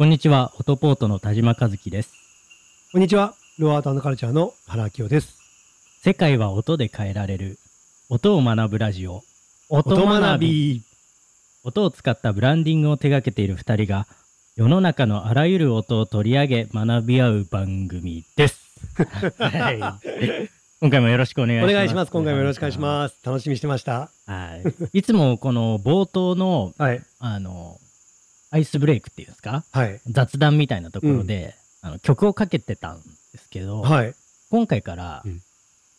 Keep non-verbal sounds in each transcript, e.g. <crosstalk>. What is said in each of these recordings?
こんにちは、オトポートの田島和樹です。こんにちは。ローアートカルチャーの原明夫です。世界は音で変えられる。音を学ぶラジオ。音音学学び。び。音を使ったブランディングを手掛けている二人が、世の中のあらゆる音を取り上げ学び合う番組です。はい。<laughs> 今回もよろしくお願いしおます。願いします。今回もよろしくお願いします。楽しみにしてました。す。はい。いつもこの冒頭の、はい。あの、アイスブレイクっていうんですか？はい。雑談みたいなところで、あの曲をかけてたんですけど、はい。今回から、うん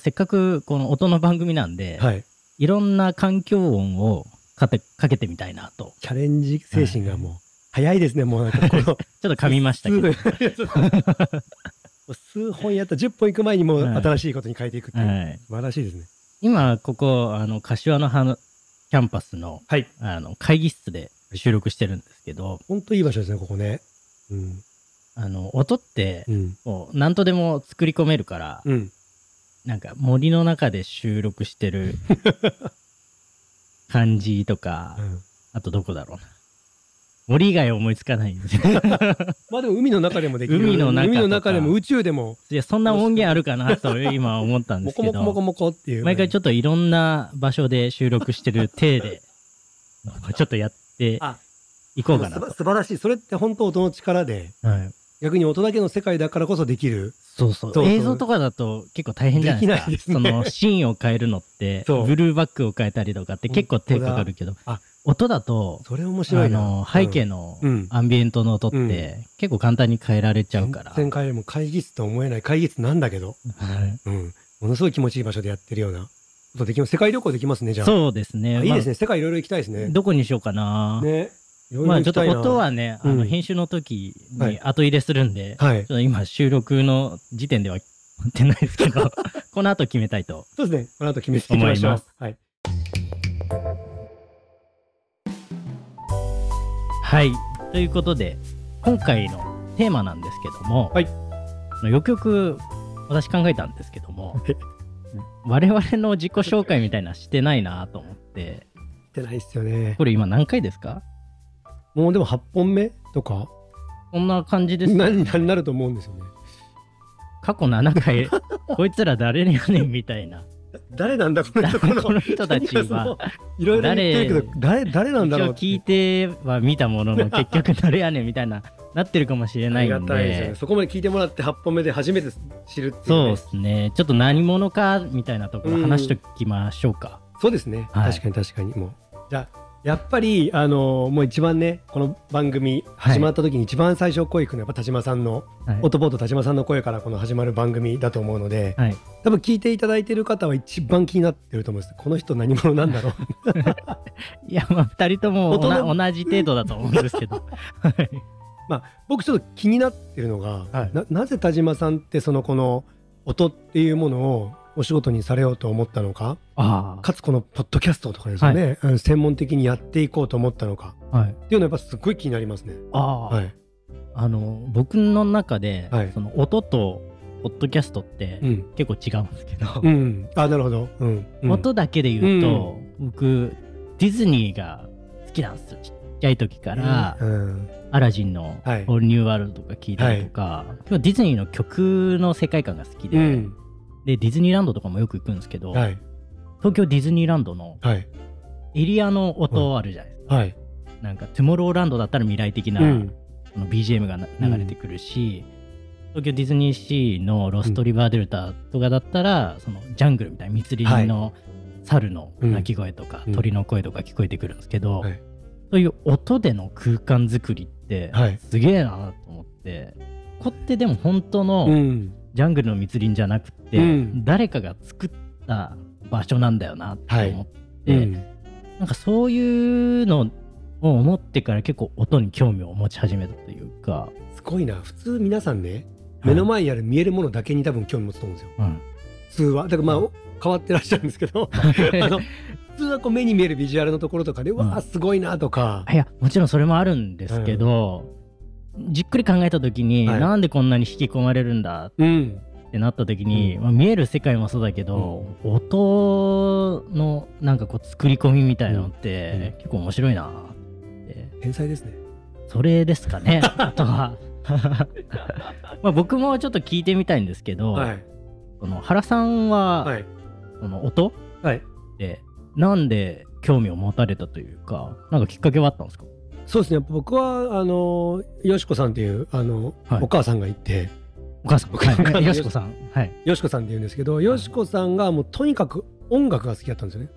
せっかくこの音の番組なんで、はい。い、ろんな環境音をかてかけてみたいなと。チャレンジ精神がもう、早いですね。もうなんかこの、<laughs> ちょっと噛みましたけど。数数本やった10本行く前にもうはい新しいことに変えていくっていう。はい、素晴らしいですね。今、ここ、あの、柏の葉のキャンパスのはい。あの会議室で収録してるんですけど、ほんといい場所ですね、ここね。うん。あの、音ってう、ん。こう、何とでも作り込めるから、うん。なんか森の中で収録してる <laughs> 感じとか、あとどこだろうな。森以外思いつかないんですよ。<laughs> まあでも海の中でもできる。海の中海の中でも宇宙でも、いや、そんな音源あるかなと今思ったんでもすけど、こもこもこもこっていう。毎回ちょっょっといろんな場所で収録してる体で、<laughs> ちょっとやってあいこうかなと。素晴らしい。それって本当音の力で、はい、逆に音だけの世界だからこそできる。そうそう。そうそう。映像とかだと結構大変じゃないですか。できないね。そのシーンを変えるのって、ブルーバックを変えたりとかって結構手かかるけど。あ、音だと、それ面白いな。あの背景のうん。アンビエントの音って、うん。結構簡単に変えられちゃうから。全然変えるもう会議室と思えない。会議室なんだけど、はい。うん。ものすごい気持ちいい場所でやってるようなことできます。世界旅行できますね、じゃあ。そうですね。あいいですね。世界いろいろ行きたいですね。まあどこにしようかな。ね。いろいまあちょっと音はね、あのうん編集の時はいに後入れするんで、はいちょっ。と今収録の時点では持ってないですけど、<laughs> この後決めたいと。そうですね。この後決めていきましょう思います。はい。はい。ということで、今回のテーマなんですけども、はいよくよく私考えたんですけどもえ、我々の自己紹介みたいなのしてないなと思って、ってないっすよね。これ今何回ですか？もうでも8本目とか、こんな感じです。何になると思うんですよね。過去7回、<laughs> こいつら誰やねんみたいな。誰なんだ、この人。<laughs> この人たちは、いろいろ言ってるけど、誰、誰なんだろう聞いては見たものの結局誰やねんみたいな <laughs> なってるかもしれないんありがたいですね。そこまで聞いてもらって8本目で初めて知るっていう、ね。そうですねちょっと何者かみたいなところ話しときましょうか、そうですね。はい確かに確かに。もう。じゃあ、やっぱり、あのもう一番ね、この番組始まった時に一番最初声くのやっぱ田島さんの、はい。オトボート田島さんの声からこの始まる番組だと思うので、はい、多分聞いていただいてる方は一番気になってると思うんです。この人何者なんだろう。<laughs> いやまあ2人とも同じ程度だと思うんですけど。<laughs> はい。まあ、僕ちょっと気になってるのが、はい。ななぜ田島さんってそのこの音っていうものをお仕事にされようと思ったのか？あかつこのポッドキャストとかですよね、うん専門的にやっていこうと思ったのか？あ、はい、っていうのはやっぱすごい気になりますね。ああ、はい。あの僕の中で、はい。その音とポッドキャストってうん。結構違うんですけど、うん。あ、なるほど。うん。うん。音だけで言うと、僕ディズニーが好きなんですよ。ちっちゃい時から、うん。アラジンの「はい。オールニューワールド」とか聞いたりとか、結構ディズニーの曲の世界観が好きで、うん。でディズニーランドとかもよく行くんですけど、はい。東京ディズニーランドのはい。エリアの音あるじゃないですか、はい。なんかトゥモローランドだったら未来的な、うん。その BGM がな流れてくるし、東京ディズニーシーのロストリバーデルタとかだったら、そのジャングルみたいな密林の猿の鳴き声とか、うん鳥の声とか聞こえてくるんですけど、はいそういう音での空間作りってはいすげえなと思って、ここってでも本当うのん。ジャングルの密林じゃなくて、うん誰かが作った場所なんだよなって思って、うん。なんかそういうのを思ってから結構音に興味を持ち始めたというか、すごいな。普通皆さんね、目の前にある見えるものだけに多分興味持つと思うんですよ。うん、普通は。だからまあ、変わってらっしゃるんですけど、<laughs> あの、普通はこう目に見えるビジュアルのところとかで、うわあすごいなとか、いやもちろんそれもあるんですけど、じっくり考えた時に、はい。なんでこんなに引き込まれるんだうん。ってなった時に、うん。まあ、見える世界もそうだけど、音のなんかこう作り込みみたいなのって、うん。結構面白いなって。天才ですね。それですかね。あ <laughs> とは <laughs> まあ僕もちょっと聞いてみたいんですけど、はい。この原さんは、はい。この音はい。でなんで興味を持たれたというかなんかきっかけはあったんですか？そうですね。僕はあのよしこさんっていうあの、はい。お母さんがいて。お母さん。お母さんはい。よしこさん。はい。よしこさんって言うんですけどよしこさんがもうとにかく音楽が好きだったんですよね。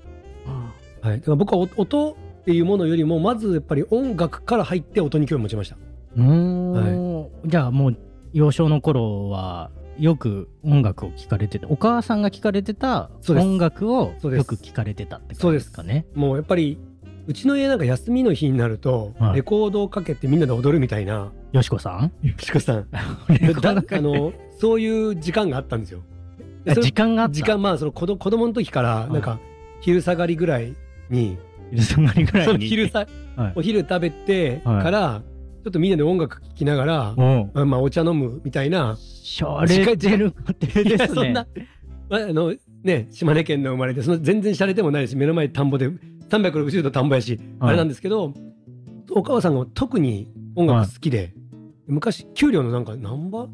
はい、だから僕はお音っていうものよりもまずやっぱり音楽から入って音に興味を持ちました。うーん、じゃあもう幼少の頃はよく音楽を聴かれててお母さんが聴かれてた音楽をよく聴かれてたって感じですかね。もうやっぱりうちの家なんか休みの日になると、はい。レコードをかけてみんなで踊るみたいな。よしこさん？よしこさん。<laughs> だあのそういう時間があったんですよ。時間があった？時間まあその子ど子供の時からなんか昼下がりぐらいに、昼下がりぐらそいに？の昼さ、はい。お昼食べてから、ちょっとみんなで音楽聴きながら、もまあまあお茶飲むみたいな。うしゃれてる家庭いですねやそんな、まあ、あのね島根県の生まれでその全然洒落てもないし目の前田んぼで360度田んぼやし、はい。あれなんですけどお母さんが特に音楽好きで、昔給料のなんか何倍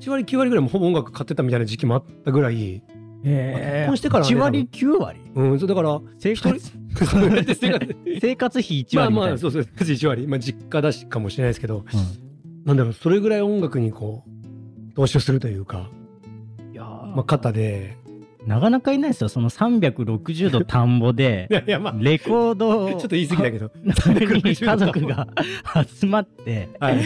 ？1割9割ぐらいもほぼ音楽買ってたみたいな時期もあったぐらい、え結婚してからね1割9割？うん、そうだから生活？生活。<laughs> 費1まあ割みたいな、まあそうそう1割、まあ、実家だしかもしれないですけどうん。なんだろうそれぐらい音楽にこう投資をするというか、いやー。まあ、肩でなかなかいないですよ。その360度田んぼで <laughs> いやいやまあレコードをちょっと言い過ぎだけど。<laughs> に家族が集まって、はい。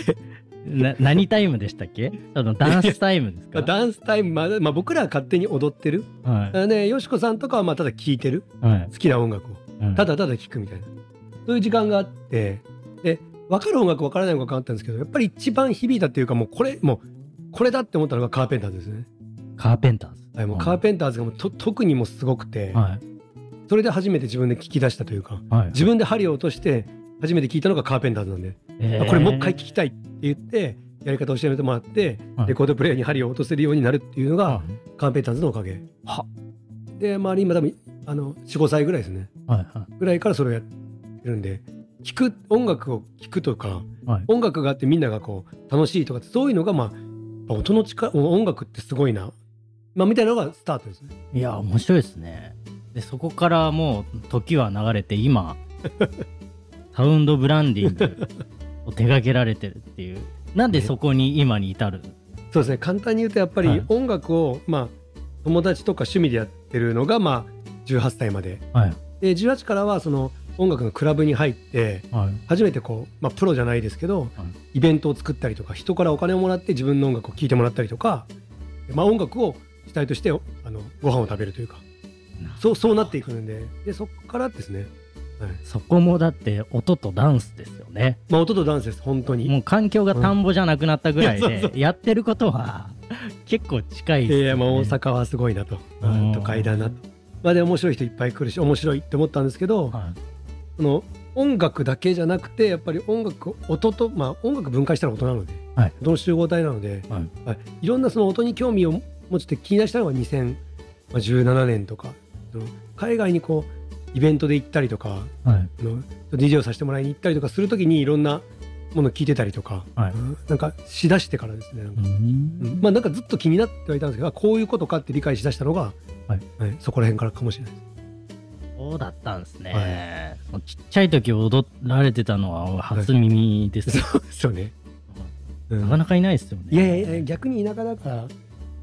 な何タイムでしたっけ？あのダンスタイムですか？ダンスタイムまで、まあ、僕らは勝手に踊ってる、はい。ね、よしこさんとかはまあただ聴いてる。はい。好きな音楽を。うん。ただただ聴くみたいな。そういう時間があって。で分かる音楽分からない音楽があったんですけどやっぱり一番響いたっていうかもうこれもうこれだって思ったのがカーペンターズですね、カーペンターズはい、もうカーペンターズがもうと特にもうすごくて、はい。それで初めて自分で聴き出したというかはい。自分で針を落として初めて聴いたのがカーペンターズなんで、えー。これもう一回聴きたいって言ってやり方を教えてもらって、はい。レコードプレイヤーに針を落とせるようになるっていうのが、はカーペンターズのおかげ。は。で周り今多分あの45歳ぐらいですね。いはい。ぐらいからそれをやってるんで聞く音楽を聴くとかはい。音楽があってみんながこう楽しいとかってそういうのがまあ音の力音楽ってすごいな、まあ、みたいなのがスタートですね。いや面白いですね。でそこからもう時は流れて今 <laughs> サウンドブランディングを手掛けられてるっていう。なんでそこに今に至る？そうですね。簡単に言うとやっぱりはい。音楽を、まあ友達とか趣味でやってるのがまあ18歳まで。はい。で18からはその音楽のクラブに入ってはい。初めてこう、まあ、プロじゃないですけど、はい。イベントを作ったりとか人からお金をもらって自分の音楽を聴いてもらったりとか、まあ、音楽を主体としてあのご飯を食べるというか。そうそうなっていくんで。でそこからですね、はい。そこもだって音とダンスですよね。まあ、音とダンスです。本当に。もう環境が田んぼじゃなくなったぐらいでやってることは結構近いいですよね。やいやまあ大阪はすごいなと、うん。都会だなと。まあで面白い人いっぱい来るし面白いって思ったんですけど、はい。その音楽だけじゃなくてやっぱり音楽音とまあ音楽分解したら音なので、はい。音の集合体なので、はい。はい。いろんなその音に興味を持って気に出したのが2017年とか。海外にこうイベントで行ったりとかはい。あの DJ をさせてもらいに行ったりとかするときにいろんなものを聞いてたりとか、はい。うん。なんかしだしてからですねなんか。ううん。ん。まあなんかずっと気になってはいたんですけどあこういうことかって理解しだしたのが、はい。そこら辺からかもしれないです。そうだったんですね、ちっちゃい時踊られてたのは初耳です、そうですよね。うんなかなかいないですよねいやいや逆に田舎だから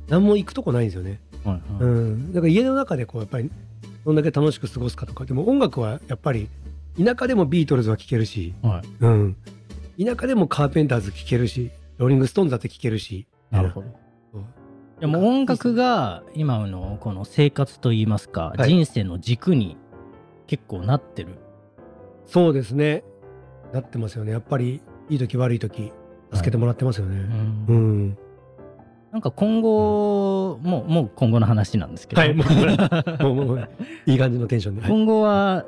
何も行くとこないんですよね。はいはい。うん、だから家の中でこうやっぱりどんだけ楽しく過ごすかとか。でも音楽はやっぱり田舎でもビートルズは聴けるし、はい。うん、田舎でもカーペンターズ聴けるしローリング・ストーンズだって聴けるし。なるほど。でも音楽が今のこの生活といいますか、はい。人生の軸に結構なってる。そうですね。なってますよね。やっぱりいい時悪い時助けてもらってますよね。ううんん、なんか今後もうもう今後の話なんですけど、はいもう <laughs> もうもういい感じのテンションで。はい。今後は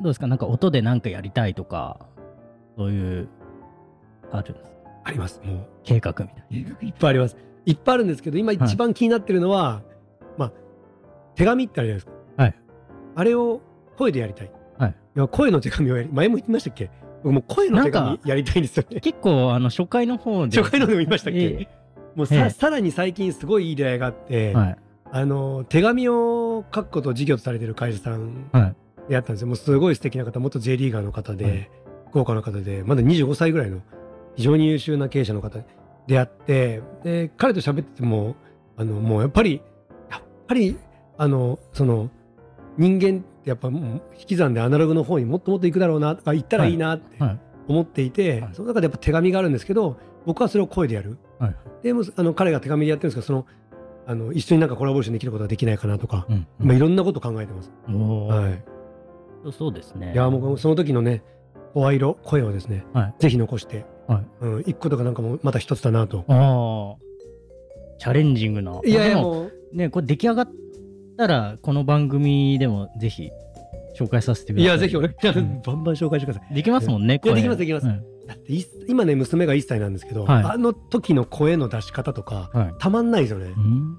どうですか？なんか音で何かやりたいとかそういうあるんですか？ありますもう。計画みたいいっぱいあります。いっぱいあるんですけど、今一番気になってるのは、まあ、手紙ってあるじゃないですか。はい。あれを声でやりたい。はい。や声の手紙をやり、前も言ってましたっけ？僕もう声の手なん紙やりたいんですよね。結構あの初回の方で。初回のでも言いましたっけ、えもうさ,、ええ。さらに最近すごいいい出会いがあって、はい。あの手紙を書くことを事業とされてる会社さんはい。でやったんですよ。もうすごい素敵な方、元 J リーガーの方で、はい。豪華な方で、まだ25歳ぐらいの非常に優秀な経営者の方で出会って、で、彼と喋ってても、あの、もうやっぱり、やっぱり、あの、その、人間ってやっぱ引き算でアナログの方にもっともっと行くだろうな、とか行ったらいいなってはい。思っていて、はい。その中でやっぱ手紙があるんですけど、僕はそれを声でやる。はい。でもあの彼が手紙でやってるんですけど、その、あの一緒になんかコラボレーションできることができないかなとか、うんまあ、いろんなこと考えてます。はい。そうそうですね。いやもうその時のね声色声をですね、はい。ぜひ残して、はい。うん、一個とかなんかもまた一つだなと。ああチャレンジングな。いやいやでもねこれ出来上がったらこの番組でもぜひ紹介させてください。いやぜひ俺いやうん。バンバン紹介してください。できますもんねいや声。できますできます。うん。だってい今ね娘が1歳なんですけど、はい。あの時の声の出し方とかはい。たまんないですよね。うん。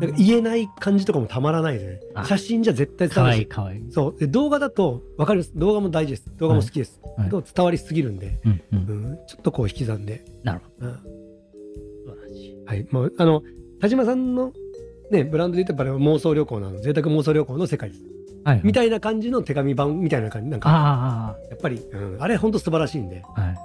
なんか言えない感じとかもたまらないですね。あ。写真じゃ絶対伝かわわらないい。いかわいい。そう。で動画だと分かります？動画も大事です。動画も好きです、はい。伝わりすぎるんで、うんううん。ん、ちょっとこう引き算で、なるほうん。どはい、もうあの田島さんのねブランドで言ったら妄想旅行なの贅沢妄想旅行の世界ですはいみたいな感じの手紙版みたいな感じなんか。あやっぱり、うん、あれ本当素晴らしいんで。あはい。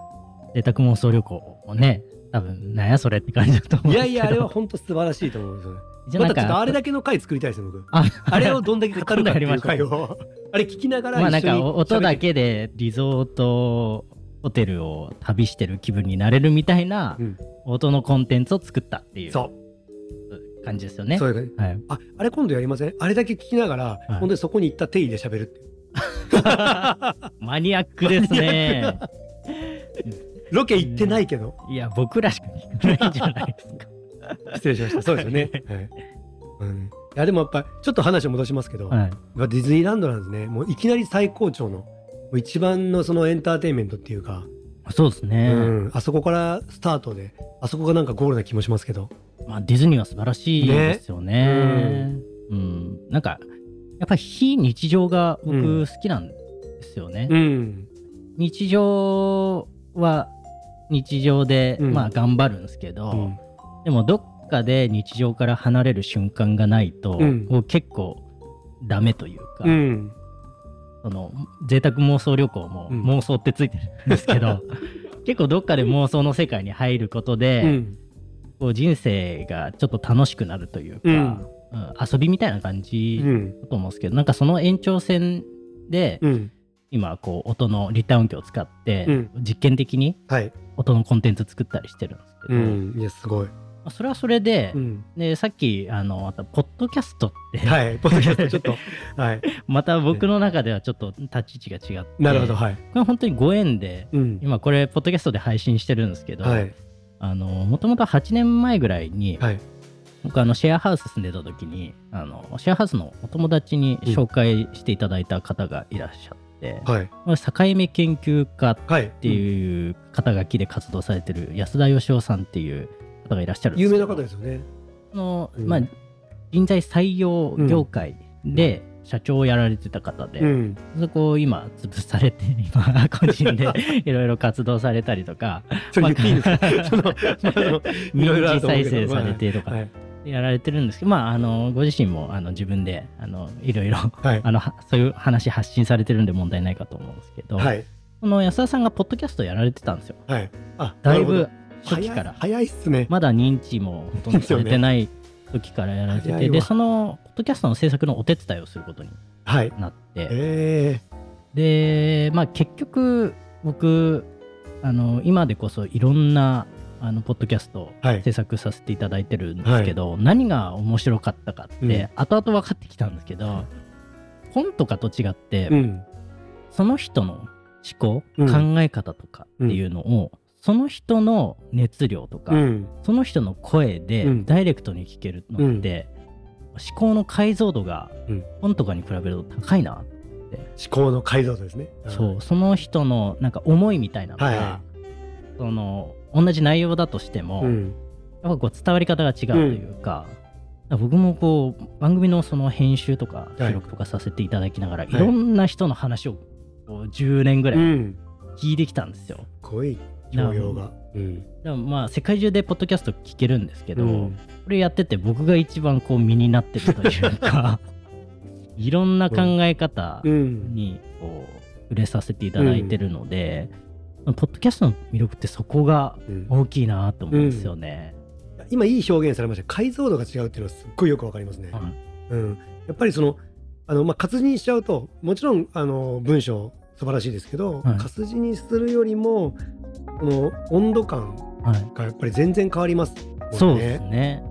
贅沢妄想旅行もね多分なんやそれって感じだと思ういやいやあれは本当素晴らしいと思うんですよ。またちょっとあれだけの回作りたいですね僕。ああれをどんだけ語るかっていう回を。あれ聞きながらまあなんかお音だけでリゾートホテルを旅してる気分になれるみたいなうん。音のコンテンツを作ったっていう。そ感じですよう、ね。そういう感じ。はい、ああれ今度やりません？あれだけ聞きながら、はい。本当にそこに行った定位で喋るって <laughs> マニアックですね。<laughs> ロケ行ってないけど、いや僕らしか聞かないんじゃないですか。失礼しました。そうですよね、<laughs> はい。うん、いやでもやっぱちょっと話を戻しますけど、はい、ディズニーランドなんですね。もういきなり最高潮のもう一番のそのエンターテインメントっていうか、そうですね、うん、あそこからスタートであそこがなんかゴールな気もしますけどまあ、ディズニーは素晴らしいですよね。うん、なんかやっぱり非日常がうん僕好きなんですよね。うん。日常は日常で、うん。まあ頑張るんですけど、うん。でもどっかで日常から離れる瞬間がないと、うん。こう結構ダメというか、うん。その贅沢妄想旅行もうん。妄想ってついてるんですけど、<laughs> 結構どっかで妄想の世界に入ることで、うんこう人生がちょっと楽しくなるというか、うん。うん遊びみたいな感じうん。だと思うんですけど、なんかその延長線で、うん。今こう音の立体音響を使って、うん。実験的にはい。音のコンテンツ作ったりしてるんですけど、まうん。いやすごい、あそれはそれで、うん、でさっきあのまたポッドキャストって、はい。ポッドキャストちょっと。<laughs> はい。また僕の中ではちょっと立ち位置が違ってなるほど。はい。これ本当にご縁でうん。今これポッドキャストで配信してるんですけど、はいあのもともと8年前ぐらいに、はい。僕あのシェアハウス住んでた時にあのシェアハウスのお友達に紹介していただいた方がいらっしゃって、はい。境目研究家っていう肩書きで活動されてる安田義雄さんっていう方がいらっしゃる有名な方ですよねあの、うんまあ、人材採用業界で社長をやられてた方で、うん。そこを今潰されて今 <laughs> 個人で <laughs> いろいろ活動されたりとかそれ言っていいんで民事 <laughs> 再生されてとかはい。やられてるんですけど、まあ、あのご自身もあの自分であのいろいろはい。あのはそういう話発信されてるんで問題ないかと思うんですけど、はい。その安田さんがポッドキャストやられてたんですよ。はい。あだいぶ初期から。早いっすね。まだ認知もほとんどされてない時からやられてて、でそのドキャストの制作のお手伝いをすることにはい。なって。えでまあ結局僕あの今でこそいろんなあのポッドキャスト制作させていただいてるんですけど、何が面白かったかって、うん。後々分かってきたんですけど本とかと違って、うん。その人の思考、うん。考え方とかっていうのを、その人の熱量とか、うん。その人の声でうん。ダイレクトに聞けるのって、思考の解像度がうん。本とかに比べると高いな、思考の解像度ですね。そう。その人のなんか思いみたいなのが、はその同じ内容だとしても、うん。やっぱこう伝わり方が違うというか、僕もこう番組のその編集とかはい収録とかさせていただきながら、い。い、ろんな人の話をこう10年ぐらいうん。聞いてきたんですよ。すごい教養が。うん。でもまあ世界中でポッドキャスト聞けるんですけど、うんこれやってて僕が一番こう身になってるというか <laughs> いろんな考え方うん。にこう触れさせていただいてるので、ポッドキャストの魅力ってそこがうん大きいなと思うんですよね。今いい表現されました解像度が違うっていうのはすっごいよくわかりますね。はいうん、やっぱりそのあの、まあ、活字にしちゃうともちろんあの文章素晴らしいですけど、はい活字にするよりもこの温度感はい。がやっぱり全然変わります。もんね。そうですね。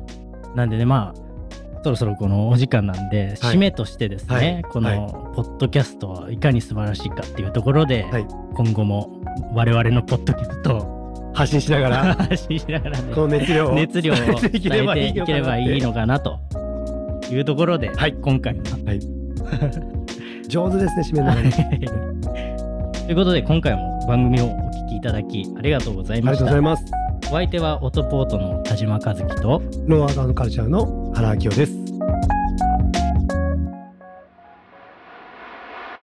なんでね、まあ、そろそろこのお時間なんで、はい。締めとしてですね、はい。このポッドキャストはいかに素晴らしいかっていうところで、はい。今後も我々のポッドキャストを発信しながら発信しながらね、この熱量を熱量を伝えていければいいのかなというところで、はい。今回は。<laughs> 上手ですね締めの <laughs> ということで、今回も番組をきいただきありがとうございありがました。とうございます。お相手はオトポートの田島和樹と、ローアートカルチャーの原明夫です。